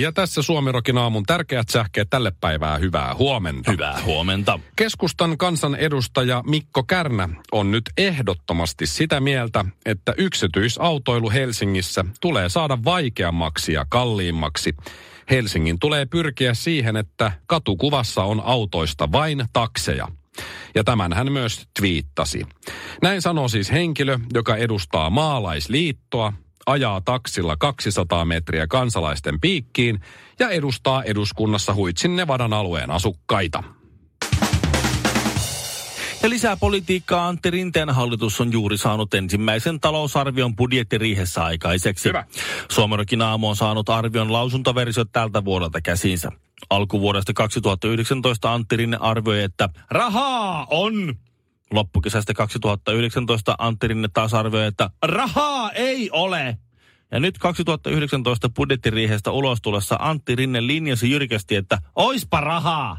Ja tässä Suomirokin aamun tärkeät sähkeet tälle päivää. Hyvää huomenta. Hyvää huomenta. Keskustan kansanedustaja Mikko Kärnä on nyt ehdottomasti sitä mieltä, että yksityisautoilu Helsingissä tulee saada vaikeammaksi ja kalliimmaksi. Helsingin tulee pyrkiä siihen, että katukuvassa on autoista vain takseja. Ja tämän hän myös twiittasi. Näin sanoo siis henkilö, joka edustaa maalaisliittoa, ajaa taksilla 200 metriä kansalaisten piikkiin ja edustaa eduskunnassa Huitsin Nevadan alueen asukkaita. Ja lisää politiikkaa Antti Rinteen hallitus on juuri saanut ensimmäisen talousarvion budjettiriihessä aikaiseksi. Hyvä. Suomerokin aamu on saanut arvion lausuntoversiot tältä vuodelta käsinsä. Alkuvuodesta 2019 Antti Rinne arvioi, että rahaa on. Loppukesästä 2019 Antti Rinne taas arvioi, että rahaa ei ole. Ja nyt 2019 budjettiriihestä ulos tulossa Antti Rinne linjasi jyrkästi, että oispa rahaa.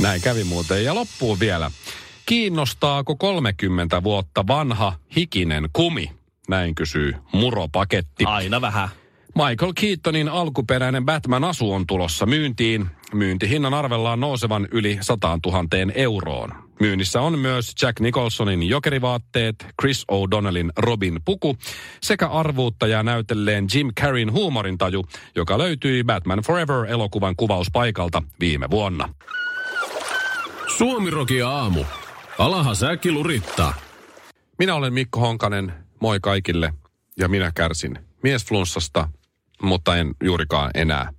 Näin kävi muuten. Ja loppuun vielä. Kiinnostaako 30 vuotta vanha hikinen kumi? Näin kysyy muropaketti. Aina vähän. Michael Keatonin alkuperäinen Batman-asu on tulossa myyntiin. Myyntihinnan arvellaan nousevan yli 100 000 euroon. Myynnissä on myös Jack Nicholsonin jokerivaatteet, Chris O'Donnellin Robin puku sekä arvuuttaja näytelleen Jim Carreyn huumorintaju, joka löytyi Batman Forever-elokuvan kuvauspaikalta viime vuonna. Suomiroki aamu. Alaha säkki lurittaa. Minä olen Mikko Honkanen, moi kaikille, ja minä kärsin miesflunssasta, mutta en juurikaan enää.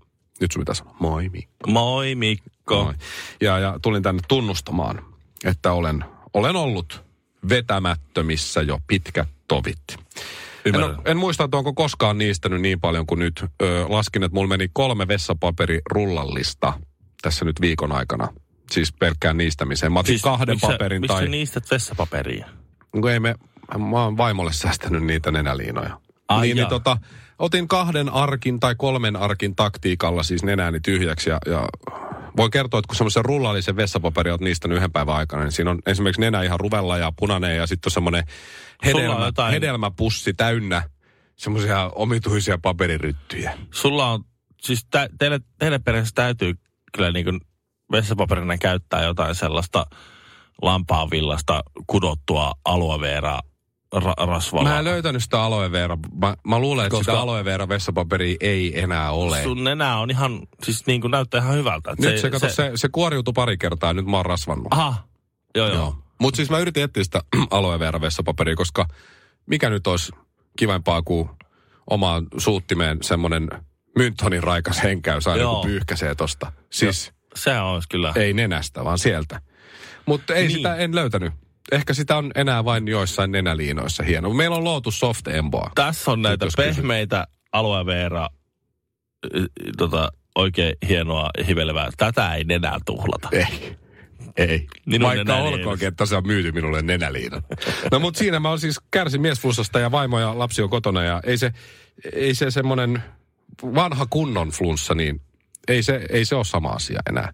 Nyt sun pitää sanoa, moi Mikko. Moi Mikko. Moi. Ja, ja tulin tänne tunnustamaan, että olen, olen ollut vetämättömissä jo pitkät tovit. En, Ymmärrän. en muista, että onko koskaan niistänyt niin paljon kuin nyt. Ö, laskin, että mulla meni kolme vessapaperirullallista tässä nyt viikon aikana. Siis pelkkään niistämiseen. Mä otin kahden miksi sä- paperin miksi tai... niistät vessapaperia? Kun ei me, mä oon vaimolle säästänyt niitä nenäliinoja. Ai niin, niin tota, otin kahden arkin tai kolmen arkin taktiikalla siis nenääni tyhjäksi ja, ja voin kertoa, että kun semmoisen rullallisen vessapaperi oot niistä yhden päivän aikana, niin siinä on esimerkiksi nenä ihan ruvella ja punainen ja sitten on semmoinen on hedelmä, jotain- hedelmäpussi täynnä semmoisia omituisia paperiryttyjä. Sulla on, siis tä, teille, teille perheessä täytyy kyllä niin kuin vessapaperina käyttää jotain sellaista lampaanvillasta kudottua aloe vera ra, rasvalla. Mä en löytänyt sitä aloe vera. Mä, mä luulen, että Koska- sitä aloe vera vessapaperia ei enää ole. Sun nenä on ihan, siis niin kuin näyttää ihan hyvältä. Nyt se, kato, se, se kuoriutui pari kertaa ja nyt mä oon rasvannut. Aha, joo joo. Joo. Mutta siis mä yritin etsiä sitä aloe vera vessapaperia, koska mikä nyt olisi kivempaa kuin omaan suuttimeen semmoinen myntonin raikas henkäys aina Joo. kun pyyhkäsee tosta. Siis Se olisi kyllä. ei nenästä, vaan sieltä. Mutta ei niin. sitä, en löytänyt. Ehkä sitä on enää vain joissain nenäliinoissa hieno. Meillä on Lotus Soft Emboa. Tässä on näitä pehmeitä aloe vera, y- y- tota, oikein hienoa hivelevää. Tätä ei nenää tuhlata. Ei. Ei. Minun Vaikka olkoonkin, että se on myyty minulle nenäliinan. No mutta siinä mä oon siis kärsin miesflussasta ja vaimo ja lapsi on kotona ja ei se, ei se semmonen vanha kunnon flunssa, niin ei se, ei se ole sama asia enää,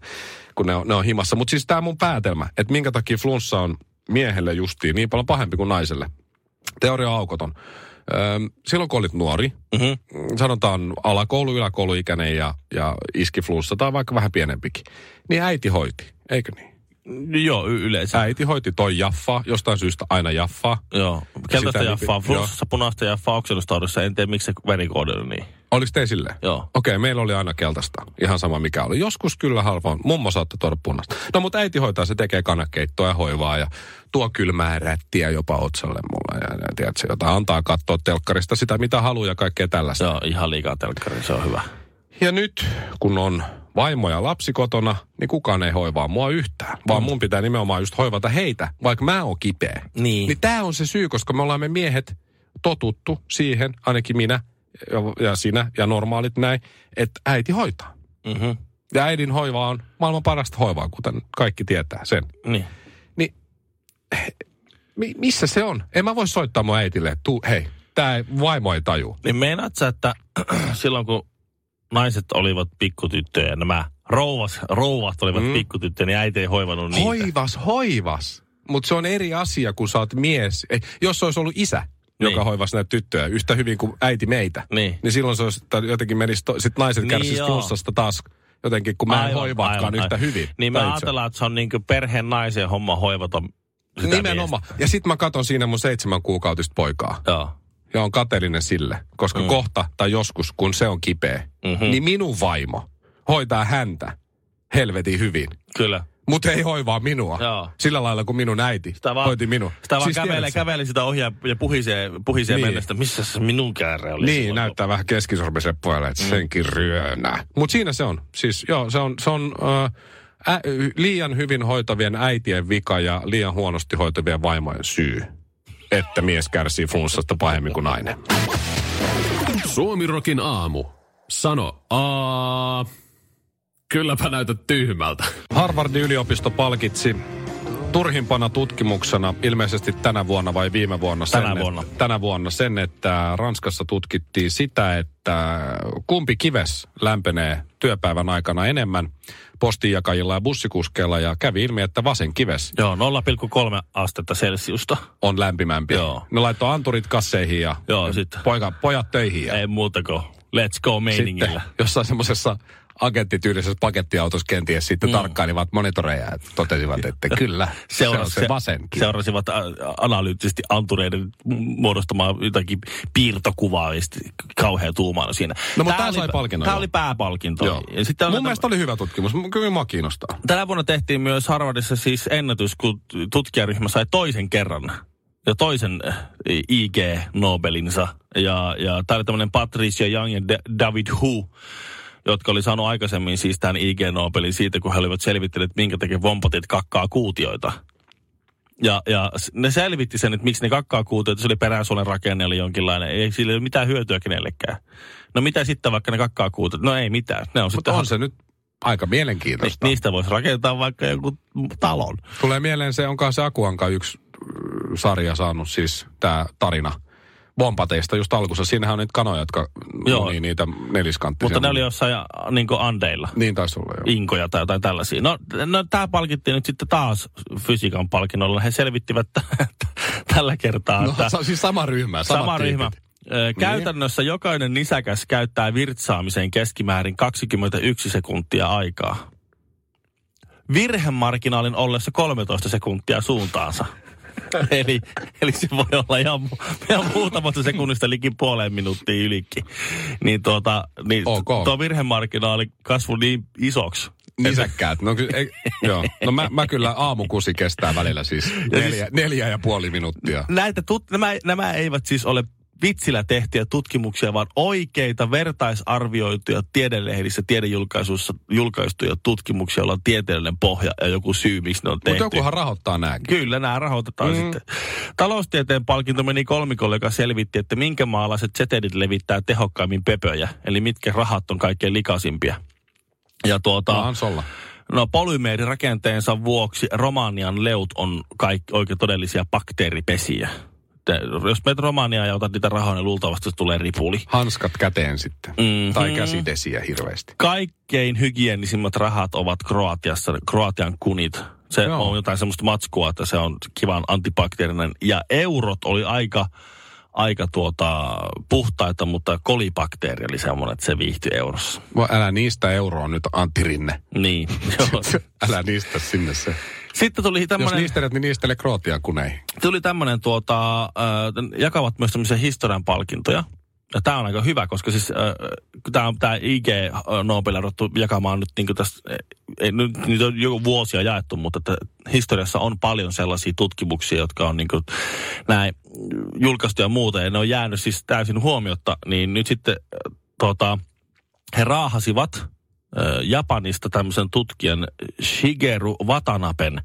kun ne on, ne on himassa. Mutta siis tämä mun päätelmä, että minkä takia flunssa on miehelle justiin niin paljon pahempi kuin naiselle. Teoria on aukoton. Silloin kun olit nuori, Mm-hmm. sanotaan alakoulu, yläkouluikäinen ja, ja iski flunssa tai vaikka vähän pienempikin, niin äiti hoiti, eikö niin? Joo, y- yleensä. Äiti hoiti toi jaffaa, jostain syystä aina jaffaa. Joo. Keltaista jaffaa, flunssassa punaista jaffaa oksennustaudissa. En tiedä, miksi se värikoodilla niin. Oliko te silleen? Joo. Okei, meillä oli aina keltaista. Ihan sama mikä oli. Joskus kyllä halva. Mummo saattoi tuoda punaista. No mutta äiti hoitaa, se tekee kanakeittoa ja hoivaa ja tuo kylmää rättiä jopa otsalle mulla. Ja, ja tiedätkö, jota antaa katsoa telkkarista sitä mitä haluaa ja kaikkea tällaista. On ihan liikaa telkkari, se on hyvä. Ja nyt, kun on vaimo ja lapsi kotona, niin kukaan ei hoivaa mua yhtään. Vaan mun pitää nimenomaan just hoivata heitä, vaikka mä oon kipeä. Niin. Niin tää on se syy, koska me ollaan me miehet totuttu siihen, ainakin minä ja, sinä ja normaalit näin, että äiti hoitaa. Mm-hmm. Ja äidin hoiva on maailman parasta hoivaa, kuten kaikki tietää sen. Niin. Niin mi- missä se on? En mä voi soittaa mun äitille, että hei, tää vaimo ei taju. Niin meinaat sä, että silloin kun naiset olivat pikkutyttöjä ja nämä rouvas, rouvat olivat mm. pikkutyttöjä, niin äiti ei hoivannut niitä. Hoivas, hoivas. Mutta se on eri asia, kun sä oot mies. Ei, jos se olisi ollut isä, Niin. joka hoivasi näitä tyttöjä yhtä hyvin kuin äiti meitä, Niin. niin silloin se olisi, jotenkin menisi, to, sit naiset Niin kärsisi joo. flunssasta taas jotenkin, kun mä en hoivaakaan yhtä hyvin. Niin me itse. ajatellaan, että se on niin perheen naisen homma hoivata sitä Nimenomaan. Ja sitten mä katon siinä mun seitsemän kuukautista poikaa. miestä. Joo. Ja on kateellinen sille, koska mm. kohta tai joskus, kun se on kipeä, Mhm. mm-hmm. niin minun vaimo hoitaa häntä helvetin hyvin. Kyllä. Mutta ei hoivaa minua. Joo. Sillä lailla kuin minun äiti Sitä vaan, hoiti minua. Sitä vaan Siis kävelee, kävelee sitä ohjaa ja puhisee, puhisee Niin. mennessä, missä se minun käärä oli. Niin, näyttää vähän keskisormisen puolelle, että mm. senkin ryönää. Mutta siinä se on. Siis joo, se on, se on äh, ä, liian hyvin hoitavien äitien vika ja liian huonosti hoitavien vaimojen syy. Että mies kärsii flunssasta pahemmin kuin nainen. Suomirokin aamu. Sano a. Kylläpä näytät tyhmältä. Harvardin yliopisto palkitsi turhimpana tutkimuksena ilmeisesti tänä vuonna vai viime vuonna sen, Tänä että- vuonna. tänä vuonna sen, että Ranskassa tutkittiin sitä, että kumpi kives lämpenee työpäivän aikana enemmän postinjakajilla ja bussikuskeilla ja kävi ilmi, että vasen kives Joo, 0,3 astetta Celsiusta. on lämpimämpi. Joo. Ne laittoi anturit kasseihin ja, Joo, sit- poika, pojat töihin. Ja Ei muuta kuin let's go meiningillä. sitten jossain semmoisessa agenttityylisessä pakettiautossa kenties sitten mm. tarkkailivat monitoreja ja totesivat, että kyllä, se on se vasen. Seurasivat analyyttisesti antureiden muodostamaa jotakin piirtokuvaa ja sitten kauhea tuumaano siinä. No, mutta oli- sai palkinnon, joo. oli pääpalkinto. Joo. Ja sitten Mun oli mielestä oli hyvä tutkimus. Kyllä mua kiinnostaa. Tänä vuonna tehtiin myös Harvardissa siis ennätys, kun tutkijaryhmä sai toisen kerran ja toisen äh, IG Nobelinsa. Ja, ja tämä oli tämmöinen Patricia Young ja Da- David Hu, jotka oli saanut aikaisemmin siis tämän IG Nobelin siitä, kun he olivat selvittäneet, minkä takia vompotit kakkaa kuutioita. Ja, ja ne selvitti sen, että miksi ne kakkaa kuutioita, se oli peräsuolen rakenne oli jonkinlainen. Ei sillä ole mitään hyötyä kenellekään. No mitä sitten vaikka ne kakkaa kuutiot? No ei mitään. Ne on Mutta sitten on se nyt aika mielenkiintoista. Ni, niistä voisi rakentaa vaikka joku talon. Tulee mieleen se, onkaan se Akuanka yksi äh, sarja saanut siis tämä tarina Bompateista just alkussa. Siinähän on niitä kanoja, jotka Joo. moni niitä neliskanttisia. Mutta ne oli jossain niin Andeilla. Niin taisi olla, joo. Inkoja tai jotain tällaisia. No, no tämä palkittiin nyt sitten taas fysiikan palkinnolla. He selvittivät tällä kertaa, No, että siis sama ryhmä. sama ryhmä. Ö, Käytännössä jokainen nisäkäs käyttää virtsaamiseen keskimäärin 21 sekuntia aikaa. Virhemarginaalin ollessa 13 sekuntia suuntaansa. eli, eli se voi olla ihan, ihan muutamasta sekunnista likin puoleen minuuttiin ylikin. Niin, tuota, niin Ok. tuo virhemarginaali kasvoi niin isoksi. Nisäkkäät. No, kyllä, ei, joo. no mä, mä kyllä aamukusi kestää välillä siis neljä, neljä ja puoli minuuttia. Näitä tut, nämä, nämä eivät siis ole vitsillä tehtyjä tutkimuksia, vaan oikeita vertaisarvioituja tiedelehdissä, tiedejulkaisuissa julkaistuja tutkimuksia, joilla on tieteellinen pohja ja joku syy, miksi ne on tehty. Mutta jokuhan rahoittaa nääkin. Kyllä, nämä rahoitetaan mm. sitten. Taloustieteen palkinto meni kolmikolle, joka selvitti, että minkä maalaiset setelit levittää tehokkaimmin pöpöjä, eli mitkä rahat on kaikkein likaisimpia. Ja tuota, solla. No polymeerirakenteensa vuoksi Romanian leut on kaikki oikein todellisia bakteeripesiä. Jos menet Romaniaan ja otat niitä rahoja, niin luultavasti tulee ripuli. Hanskat käteen sitten. Mhm. Tai käsidesiä hirveästi. Kaikkein hygienisimmat rahat ovat Kroatiassa, Kroatian kunit. Se Joo. on jotain semmoista matskua, että se on kivan antibakteerinen. Ja eurot oli aika, aika tuota, puhtaita, mutta kolibakteeri oli semmoinen, että se viihtyi eurossa. Voi, älä niistä euroa nyt Antti Rinne. Niin, joo. älä niistä sinne se. Sitten tuli Jos tämmöinen... niistelet, niin niistele Kroatian kuneihin. tuli tämmöinen, tuota, äh, jakavat myös tämmöisiä historian palkintoja. Ja tämä on aika hyvä, koska siis äh, tämä on tämä IG Nobel on jakamaan nyt niin kuin tästä, ei, nyt niitä on jo vuosia jaettu, mutta että historiassa on paljon sellaisia tutkimuksia, jotka on niin kuin näin julkaistu ja muuta, ja ne on jäänyt siis täysin huomiotta, niin nyt sitten äh, tota, he raahasivat Japanista tämmöisen tutkijan Shigeru Watanaben,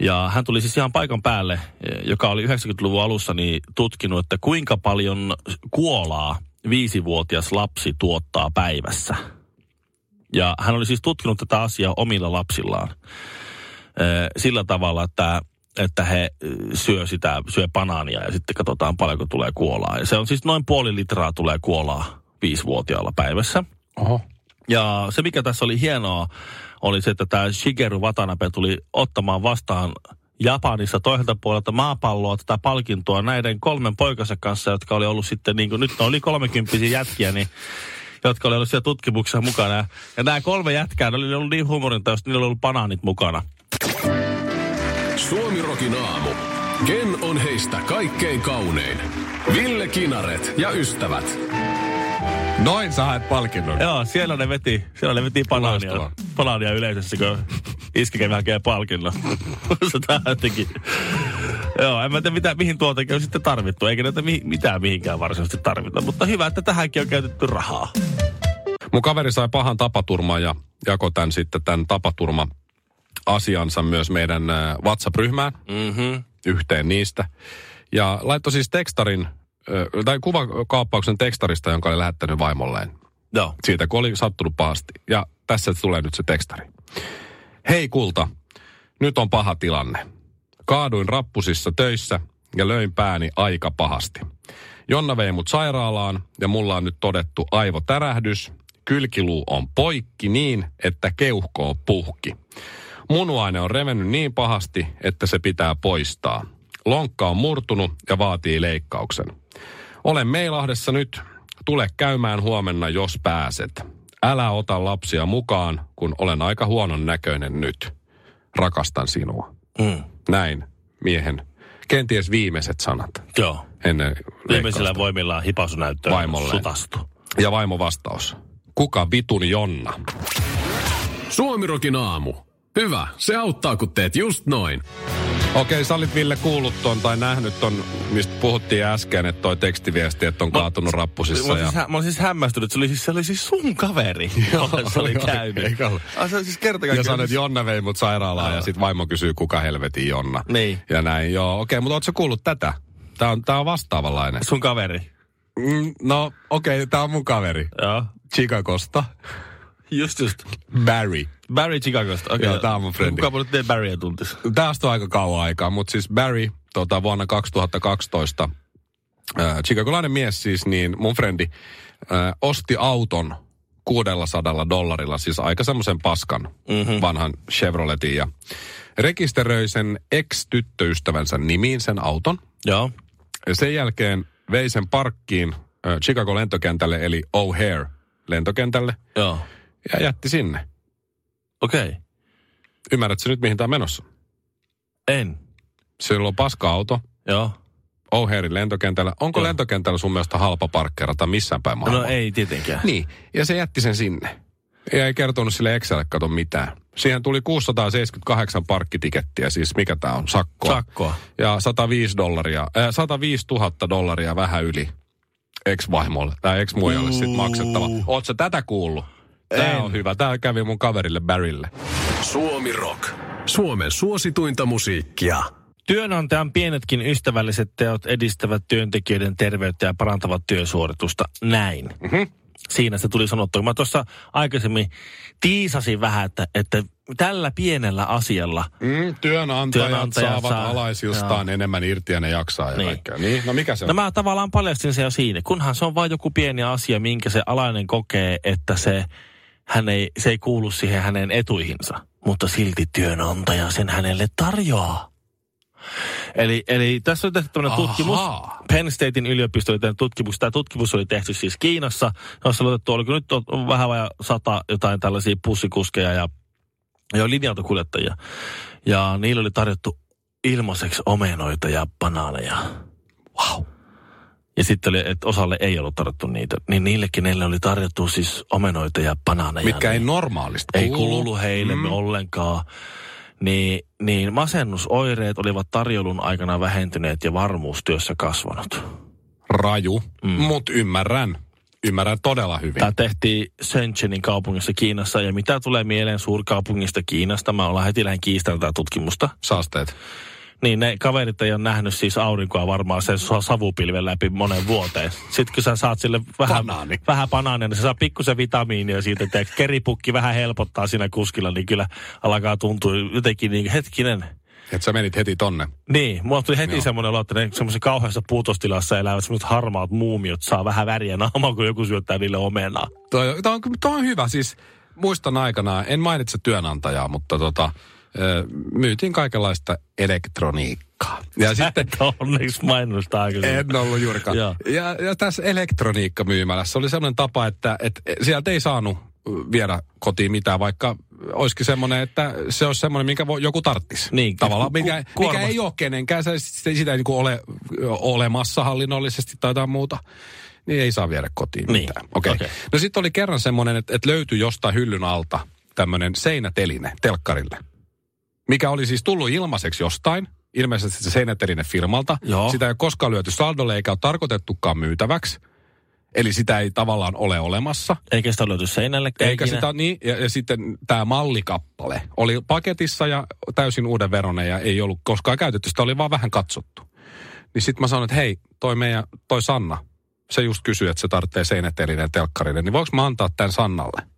ja hän tuli siis ihan paikan päälle, joka oli 90-luvun alussa niin tutkinut, että kuinka paljon kuolaa viisivuotias lapsi tuottaa päivässä. Ja hän oli siis tutkinut tätä asiaa omilla lapsillaan sillä tavalla, että, että he syö sitä, syö banaania ja sitten katsotaan paljonko tulee kuolaa. Ja se on siis noin puoli litraa tulee kuolaa viisivuotiaalla päivässä. Oho. Ja se, mikä tässä oli hienoa, oli se, että tämä Shigeru Watanabe tuli ottamaan vastaan Japanissa toiselta puolelta maapalloa tätä palkintoa näiden kolmen poikansa kanssa, jotka oli ollut sitten, niin kuin nyt ne oli kolmekymppisiä jätkiä, niin jotka oli ollut siellä tutkimuksessa mukana. Ja, ja nämä kolme jätkää, ne oli ollut niin huumorintaista, niillä oli ollut banaanit mukana. Suomirokin aamu. Ken on heistä kaikkein kaunein? Ville Kinaret ja ystävät. Noin sä haet palkinnon. Joo, siellä ne veti, siellä ne veti banaania, banaania yleisössä, kun iski kävi hakee palkinnon. se tähän jotenkin. Joo, en mä tiedä mitä, mihin tuoltakin on sitten tarvittu, eikä näitä mi- mitään mihinkään varsinaisesti tarvita. Mutta hyvä, että tähänkin on käytetty rahaa. Mun kaveri sai pahan tapaturman ja jakoi tämän sitten tämän tapaturma asiansa myös meidän äh, WhatsApp-ryhmään Mhm. yhteen niistä. Ja laittoi siis tekstarin, tai kuvakaappauksen tekstarista, jonka oli lähettänyt vaimolleen. Joo. Siitä, kun oli sattunut pahasti. Ja tässä tulee nyt se tekstari. Hei kulta, nyt on paha tilanne. Kaaduin rappusissa töissä ja löin pääni aika pahasti. Jonna vei mut sairaalaan ja mulla on nyt todettu aivotärähdys. Kylkiluu on poikki niin, että keuhko on puhki. Munuaine on revennyt niin pahasti, että se pitää poistaa. Lonkka on murtunut ja vaatii leikkauksen. Olen Meilahdessa nyt. Tule käymään huomenna, jos pääset. Älä ota lapsia mukaan, kun olen aika huonon näköinen nyt. Rakastan sinua. Mm. Näin miehen kenties viimeiset sanat Joo. ennen Viimeisillä voimillaan hipasunäyttöön Vaimolleen. sutastu. Ja vaimo vastaus. Kuka vitun Jonna? Suomirokin aamu. Hyvä, se auttaa kun teet just noin. Okei, sä olit Ville kuullut ton tai nähnyt ton, mistä puhuttiin äsken, että toi tekstiviesti, että on kaatunut rappusissa. Mä Ja... siis, mä olin siis hämmästynyt, että se oli siis, se oli siis sun kaveri, jolle se oli käynyt. eikä. Ah, se siis kerta Ja sanoin, että Jonna vei mut sairaalaan ja sit vaimo kysyy, kuka helvetin Jonna. Niin. Ja näin, joo. Okei, mutta ootko kuullut tätä? Tää on, tää on vastaavanlainen. Sun kaveri. Mm, no, okei, tää on mun kaveri. Joo. Chicagosta. Just just. Barry. Barry Chicagosta. Okay. Joo, tää on mun frendi. Kuka nyt ei Barryä tuntis? Tästä on aika kauan aikaa, mutta siis Barry tota, vuonna 2012, äh, chicagolainen mies siis, niin mun frendi äh, osti auton 600 dollarilla, siis aika semmoisen paskan mm-hmm. vanhan Chevroletin ja rekisteröi sen ex-tyttöystävänsä nimiin sen auton. Joo. Ja sen jälkeen vei sen parkkiin äh, Chicago lentokentälle, eli O'Hare lentokentälle, Joo. Ja jätti sinne. Okei. Okay. Ymmärrätkö nyt, mihin tämä on menossa? En. Sillä on paska-auto, Joo. O'Harein lentokentällä. Onko Joo. lentokentällä sun mielestä halpa parkkeerata missään päin maailmaa? No ei tietenkään. Niin, ja se jätti sen sinne. Ja ei kertonut sille Excelle kato mitään. Siihen tuli 678 parkkitikettiä, siis mikä tämä on, sakkoa. Sakkoa. Ja 105 dollaria, äh, 105 000 dollaria vähän yli ex-vaimolle tai ex-muijalle sitten maksettava. Oot sä tätä kuullut? Tää En. on hyvä. Tää kävi mun kaverille Barrylle. Suomi Rock. Suomen suosituinta musiikkia. Työnantajan pienetkin ystävälliset teot edistävät työntekijöiden terveyttä ja parantavat työsuoritusta. Näin. Mm-hmm. Siinä se tuli sanottua. Mä tuossa aikaisemmin tiisasin vähän, että, että tällä pienellä asialla Mm, työnantajat, Työnantaja saavat saa- alaisiltaan enemmän irti ja ne jaksaa ja Niin. kaikkea. Niin, no mikä se on? No mä tavallaan paljastin se jo siinä, kunhan se on vain joku pieni asia, minkä se alainen kokee, että se, hän ei, se ei kuulu siihen hänen etuihinsa, mutta silti työnantaja sen hänelle tarjoaa. Eli, eli tässä on tehty tämmöinen tutkimus. Penn Statein yliopisto oli tehnyt tutkimus. Tämä tutkimus oli tehty siis Kiinassa, jossa oli otettu, oliko nyt on vähän vajaa sata jotain tällaisia pussikuskeja ja, ja linja-autokuljettajia. Ja niillä oli tarjottu ilmaiseksi omenoita ja banaaneja. Wow. Ja sitten oli, että osalle ei ollut tarjottu niitä. Niin niillekin neille oli tarjottu siis omenoita ja banaaneja. Mitkä ei niin normaalisti ei kuulu heille mm. ollenkaan. Niin, niin masennusoireet olivat tarjoulun aikana vähentyneet ja varmuustyössä kasvanut. Raju, mm. mutta ymmärrän. Ymmärrän todella hyvin. Tämä tehtiin Shenzhenin kaupungissa Kiinassa. Ja mitä tulee mieleen suurkaupungista Kiinasta, mä ollaan heti lähden kiistämään tätä tutkimusta. Saasteet. Niin ne kaverit ei ole nähnyt siis aurinkoa varmaan sen sa- savupilven läpi monen vuoteen. Sitten kun sä saat sille vähän, Banaani. vähän banaania, niin se saa pikkusen vitamiinia siitä, että keripukki vähän helpottaa siinä kuskilla, niin kyllä alkaa tuntua jotenkin niin, hetkinen, Että sä menit heti tonne. niin, mulla tuli heti Joo. semmoinen olo, että ne semmoisessa kauheassa puutostilassa elävät semmoiset harmaat muumiot saa vähän väriä naamaan, kun joku syöttää niille omenaa. Toi, toi, on, toi on hyvä. Siis muistan aikanaan, en mainitse työnantajaa, mutta tota, myytiin kaikenlaista elektroniikkaa. Ja sitten Onneksi mainostaa kyllä. en ollut juurikaan. Joo. Ja, ja tässä elektroniikkamyymälässä oli sellainen tapa, että, että sieltä ei saanut viedä kotiin mitään, vaikka olisikin semmoinen, että se olisi semmoinen, minkä voi, joku tarttisi. Niin, Tavallaan, mikä, ku- mikä ei ole kenenkään, se, sitä ei niin ole olemassa hallinnollisesti tai jotain muuta. Niin ei saa viedä kotiin Niin, mitään. Okei. okei. No sitten oli kerran semmoinen, että, että löytyi jostain hyllyn alta tämmöinen seinäteline telkkarille. Mikä oli siis tullut ilmaiseksi jostain, ilmeisesti se seinäteline firmalta. Joo. Sitä ei ole koskaan lyöty saldolle eikä ole tarkoitettukaan myytäväksi. Eli sitä ei tavallaan ole olemassa. Eikä sitä löyty seinälle Eikä sitä, niin, ja, ja sitten tämä mallikappale oli paketissa ja täysin uuden veronen ja ei ollut koskaan käytetty, sitä oli vaan vähän katsottu. Niin sitten mä sanoin, että hei, toi meidän, toi Sanna, se just kysyi, että se tarvitsee seinätelineen telkkarille, niin voiko mä antaa tämän Sannalle?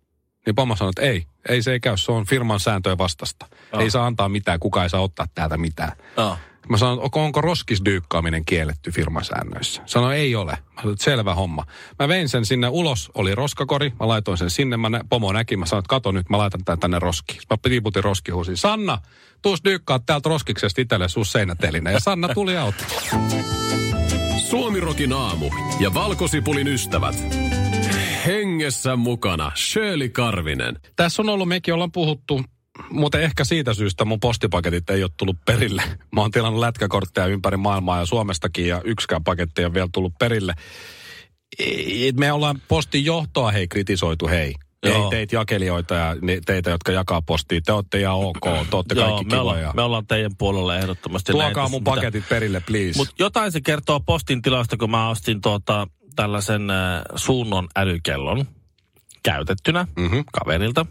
Niin pomma sanoi, että ei, ei se ei käy, se on firman sääntöjen vastasta. Joo. Ei saa antaa mitään, kukaan ei saa ottaa täältä mitään. Joo. Mä sanoin, onko, onko roskisdyykkaaminen kielletty firmasäännöissä? Sanoin, ei ole. Mä sanoin, selvä homma. Mä vein sen sinne ulos, oli roskakori, mä laitoin sen sinne, mä nä, pomo näki, mä sanoin, että kato nyt, mä laitan tämän tänne roskiin. Mä tiputin roskihuusiin. Sanna, tuus dyykkaa täältä roskiksesta itselle suus seinäteline. Ja Sanna tuli auto. Suomirokin aamu ja valkosipulin ystävät. Hengessä mukana Shirley Karvinen. Tässä on ollut, mekin ollaan puhuttu, mutta ehkä siitä syystä mun postipaketit ei ole tullut perille. Mä oon tilannut lätkäkortteja ympäri maailmaa ja Suomestakin ja yksikään paketti ei ole vielä tullut perille. Me ollaan postin johtoa hei kritisoitu hei. Ei Joo. teitä jakelijoita ja ne- teitä, jotka jakaa postia. Te olette ihan ok, te olette Joo, kaikki me ollaan, kivoja. me ollaan teidän puolella ehdottomasti. Tuokaa mun tässä paketit perille, please. Mutta jotain se kertoo postin tilasta, kun mä ostin tuota, tällaisen äh, suunnon älykellon käytettynä Mhm. kaverilta,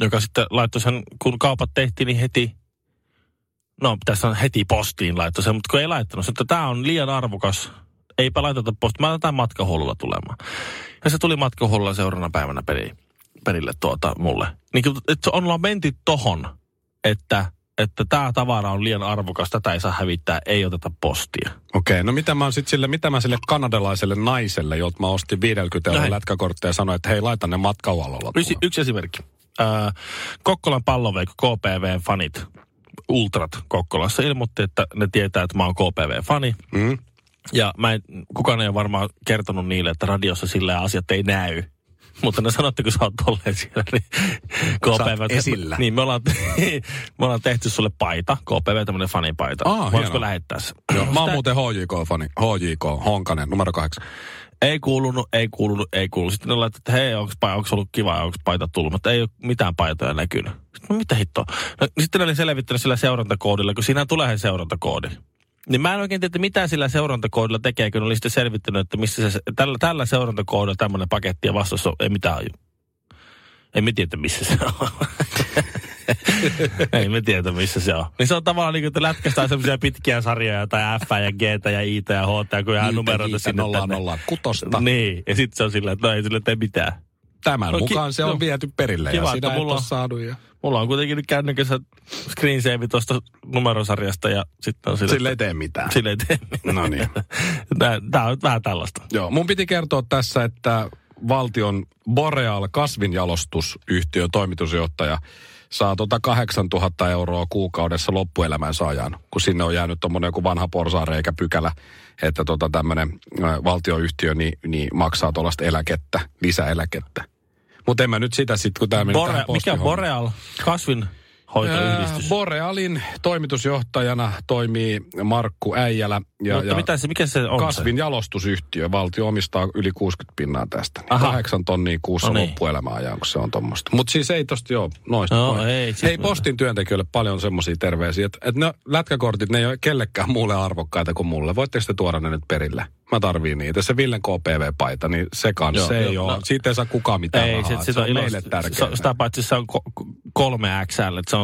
joka sitten laittoi sen, kun kaupat tehtiin, niin heti, no tässä on heti postiin laittoi sen, mutta kun ei laittanut, että tämä on liian arvokas, eipä laiteta postiin, mä otan matkahuolulla tulemaan. Ja se tuli matkahuolulla seuraavana päivänä perille, perille tuota mulle. Niin että ollaan menty tohon, että että tämä tavara on liian arvokas, tätä ei saa hävittää, ei oteta postia. Okei, no mitä mä, sit sille, mitä mä sille kanadalaiselle naiselle, jolta mä ostin 50 euron Näin. lätkäkortteja ja sanoin, että hei, laita ne matkaualolla. Yksi, yksi esimerkki. Ää, Kokkolan palloveikko KPV-fanit, Ultrat Kokkolassa ilmoitti, että ne tietää, että mä oon KPV-fani. Mm. Ja mä en, kukaan ei ole varmaan kertonut niille, että radiossa sillä asiat ei näy. Mutta ne sanotte, kun sä oot olleet siellä, niin KPV... esillä. Niin, me ollaan, me ollaan tehty sulle paita, KPV, tämmönen fanipaita. Aa, Voisiko hienoa. lähettää se? Joo, mä oon muuten HJK-fani. HJK, Honkanen, numero kahdeksan. Ei kuulunut, ei kuulunut, ei kuulunut. Sitten ne laittoi, että hei, onko ollut kiva, onko paita tullut, mutta ei ole mitään paitoja näkynyt. Sitten, no mitä hittoa? No, sitten ne oli selvittänyt sillä seurantakoodilla, kun siinä tulee seurantakoodi. Niin mä en oikein tiedä, että mitä sillä seurantakoodilla tekee, kun oli sitten selvittänyt, että missä se, tällä, tällä seurantakoodilla tämmöinen paketti ja vastaus on, ei mitään aju. Ei me tiedä, missä se on. ei me tiedä, missä se on. Niin se on tavallaan niin kuin, että lätkästään semmoisia pitkiä sarjoja, tai F ja G ja I ja H, kun ihan numeroita sinne nollaan tänne. nollaan kutosta. Niin, ja sitten se on sillä, että no ei sille tee mitään. Tämän No, ki- mukaan se on no. viety perille Kiva, ja sinä mulla saanut. Ja... Mulla on kuitenkin nyt kännykässä screen save tuosta numerosarjasta ja sitten on sille, Sille ei tee mitään. sille ei tee mitään. No niin. Tää, tää on vähän tällaista. Joo, mun piti kertoa tässä, että valtion Boreal kasvinjalostusyhtiön toimitusjohtaja saa tota 8000 euroa kuukaudessa loppuelämänsä ajan, kun sinne on jäänyt tuommoinen joku vanha porsaareikä pykälä, että tota tämmöinen valtioyhtiö niin, niin maksaa tuollaista eläkettä, lisäeläkettä. Mutta en mä nyt sitä sitten, kun tämä meni Bore, tähän mikä. Boreal? Kasvinhoitoyhdistys. Ää, Borealin toimitusjohtajana toimii Markku Äijälä. Ja, Mutta ja mitä se, mikä se on kasvin jalostusyhtiö. Valtio omistaa yli 60 pinnaa tästä. Niin Aha. kahdeksan tonnia kuussa No no niin. loppuelämää ajan, kun se on tuommoista. Mutta siis ei tosta joo, noista. No, noin. ei, siis- Hei, postin työntekijöille paljon semmoisia terveisiä, että, että ne lätkäkortit, ne ei ole kellekään muulle arvokkaita kuin mulle. Voitteko te tuoda ne nyt perille? Mä tarviin niitä. Se Villen KPV-paita, niin se kanssa Joo, se ei joo, ole. no. Siitä ei saa kukaan mitään Ei, rahaa. sit, se on on meille tärkeää. Se, sitä paitsi se on ko- kolme XL, että se on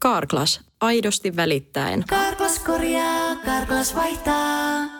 Karklas, aidosti välittäen. Karklas korjaa, Karklas vaihtaa.